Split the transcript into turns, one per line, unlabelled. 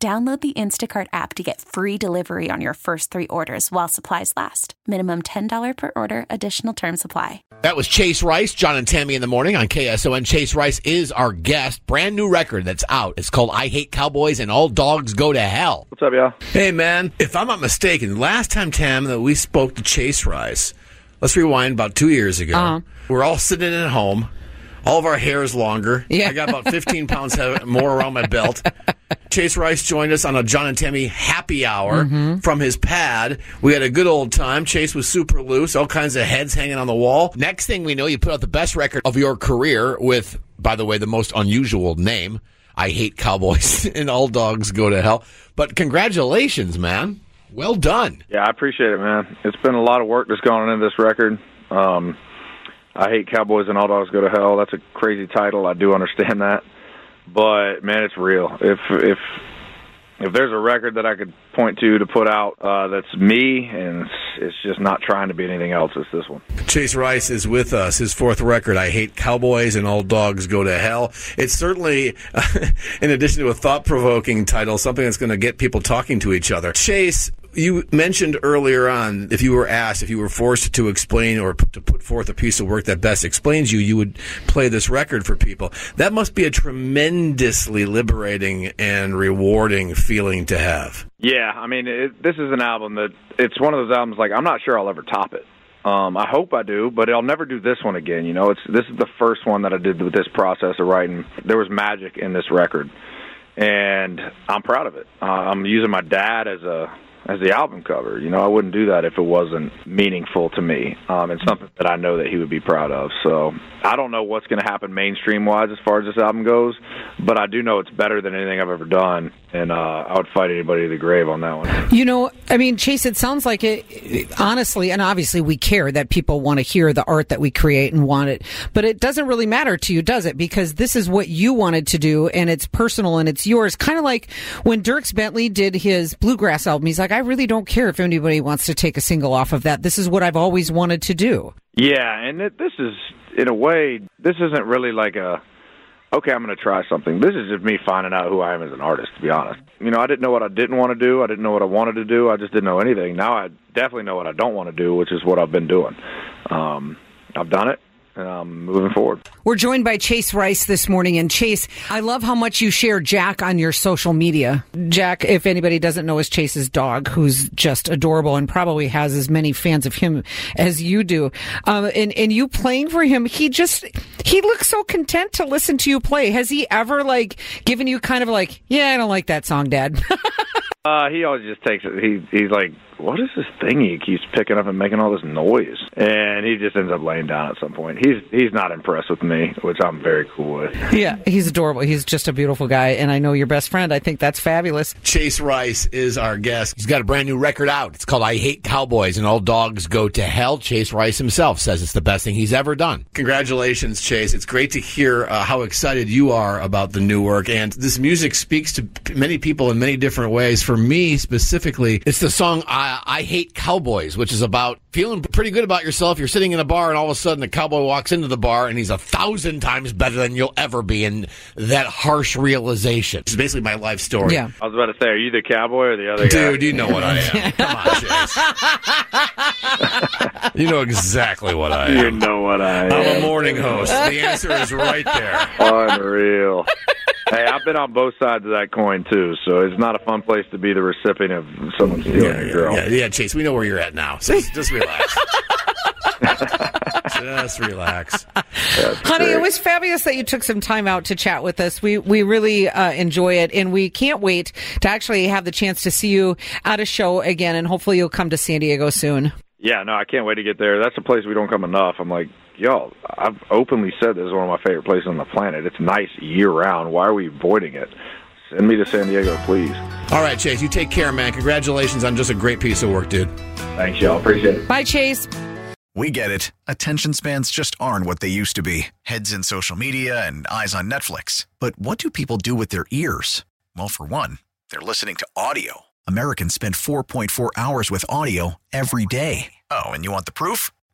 Download the Instacart app to get free delivery on your first three orders while supplies last. Minimum $10 per order, additional term supply.
That was Chase Rice, John and Tammy in the morning on KSON. Chase Rice is our guest. Brand new record that's out. It's called I Hate Cowboys and All Dogs Go to Hell.
What's up, y'all?
Hey, man. If I'm not mistaken, last time, Tam, that we spoke to Chase Rice, let's rewind about two years ago.
Uh-huh.
We're all sitting at home. All of our hair is longer.
Yeah.
I got about 15 pounds more around my belt. Chase Rice joined us on a John and Tammy happy hour
Mm-hmm.
from his pad. We had a good old time. Chase was super loose, all kinds of heads hanging on the wall. Next thing we know, you put out the best record of your career with, by the way, the most unusual name. I hate cowboys and all dogs go to hell. But congratulations, man. Well done.
Yeah, I appreciate it, man. It's been a lot of work that's gone into this record. Um, I hate Cowboys and All Dogs Go to Hell. That's a crazy title. I do understand that, but man, it's real. If if if there's a record that I could point to to put out uh, that's me, and it's, it's just not trying to be anything else, it's this one.
Chase Rice is with us. His fourth record, I Hate Cowboys and All Dogs Go to Hell. It's certainly, in addition to a thought provoking title, something that's going to get people talking to each other. Chase, you mentioned earlier on if you were asked, if you were forced to explain or to put forth a piece of work that best explains you, you would play this record for people. That must be a tremendously liberating and rewarding feeling to have.
Yeah, I mean, it, this is an album that it's one of those albums like I'm not sure I'll ever top it. Um, I hope I do, but I'll never do this one again. You know, it's this is the first one that I did with this process of writing. There was magic in this record, and I'm proud of it. Uh, I'm using my dad as a as the album cover. You know, I wouldn't do that if it wasn't meaningful to me. Um, and something that I know that he would be proud of. So I don't know what's going to happen mainstream wise as far as this album goes, but I do know it's better than anything I've ever done, and uh, I would fight anybody to the grave on that one.
You know, I mean, Chase, it sounds like it, honestly, and obviously we care that people want to hear the art that we create and want it, but it doesn't really matter to you, does it? Because this is what you wanted to do and it's personal and it's yours. Kind of like when Dierks Bentley did his bluegrass album, he's like, I really don't care if anybody wants to take a single off of that. This is what I've always wanted to do.
Yeah, and it, this is in a way, this isn't really like a okay, I'm going to try something. This is just me finding out who I am as an artist. To be honest, you know, I didn't know what I didn't want to do. I didn't know what I wanted to do. I just didn't know anything. Now I definitely know what I don't want to do, which is what I've been doing. Um, I've done it, and I'm moving forward.
We're joined by Chase Rice this morning. And Chase, I love how much you share Jack on your social media. Jack, if anybody doesn't know, is Chase's dog, who's just adorable and probably has as many fans of him as you do. Um, and, and you playing for him, he just, he looks so content to listen to you play. Has he ever like given you kind of like, yeah, I don't like that song, dad?
Uh, he always just takes it. He he's like, what is this thing he keeps picking up and making all this noise? And he just ends up laying down at some point. He's he's not impressed with me, which I'm very cool with.
yeah, he's adorable. He's just a beautiful guy. And I know your best friend. I think that's fabulous.
Chase Rice is our guest. He's got a brand new record out. It's called I Hate Cowboys and All Dogs Go to Hell. Chase Rice himself says it's the best thing he's ever done. Congratulations, Chase. It's great to hear uh, how excited you are about the new work. And this music speaks to p- many people in many different ways. For me specifically, it's the song I, I Hate Cowboys, which is about feeling pretty good about yourself. You're sitting in a bar and all of a sudden a cowboy walks into the bar and he's a thousand times better than you'll ever be. And that harsh realization. It's basically my life story.
Yeah.
I was about to say, are you the cowboy or the other guy?
Dude, you know what I am. Come on, Chase. you know exactly what I am.
You know what I am.
I'm
am.
a morning host. The answer is right there.
Unreal. Hey, I've been on both sides of that coin too, so it's not a fun place to be the recipient of someone stealing
Yeah,
your
yeah,
girl.
yeah, yeah, Chase, we know where you're at now. So just, just relax. just relax.
Honey, it was fabulous that you took some time out to chat with us. We we really uh, enjoy it, and we can't wait to actually have the chance to see you at a show again, and hopefully you'll come to San Diego soon.
Yeah, no, I can't wait to get there. That's a place we don't come enough. I'm like, y'all, I've openly said this is one of my favorite places on the planet. It's nice year round. Why are we avoiding it? Send me to San Diego, please.
All right, Chase, you take care, man. Congratulations on just a great piece of work, dude.
Thanks, y'all. Appreciate it.
Bye, Chase.
We get it. Attention spans just aren't what they used to be heads in social media and eyes on Netflix. But what do people do with their ears? Well, for one, they're listening to audio. Americans spend 4.4 hours with audio every day. Oh, and you want the proof?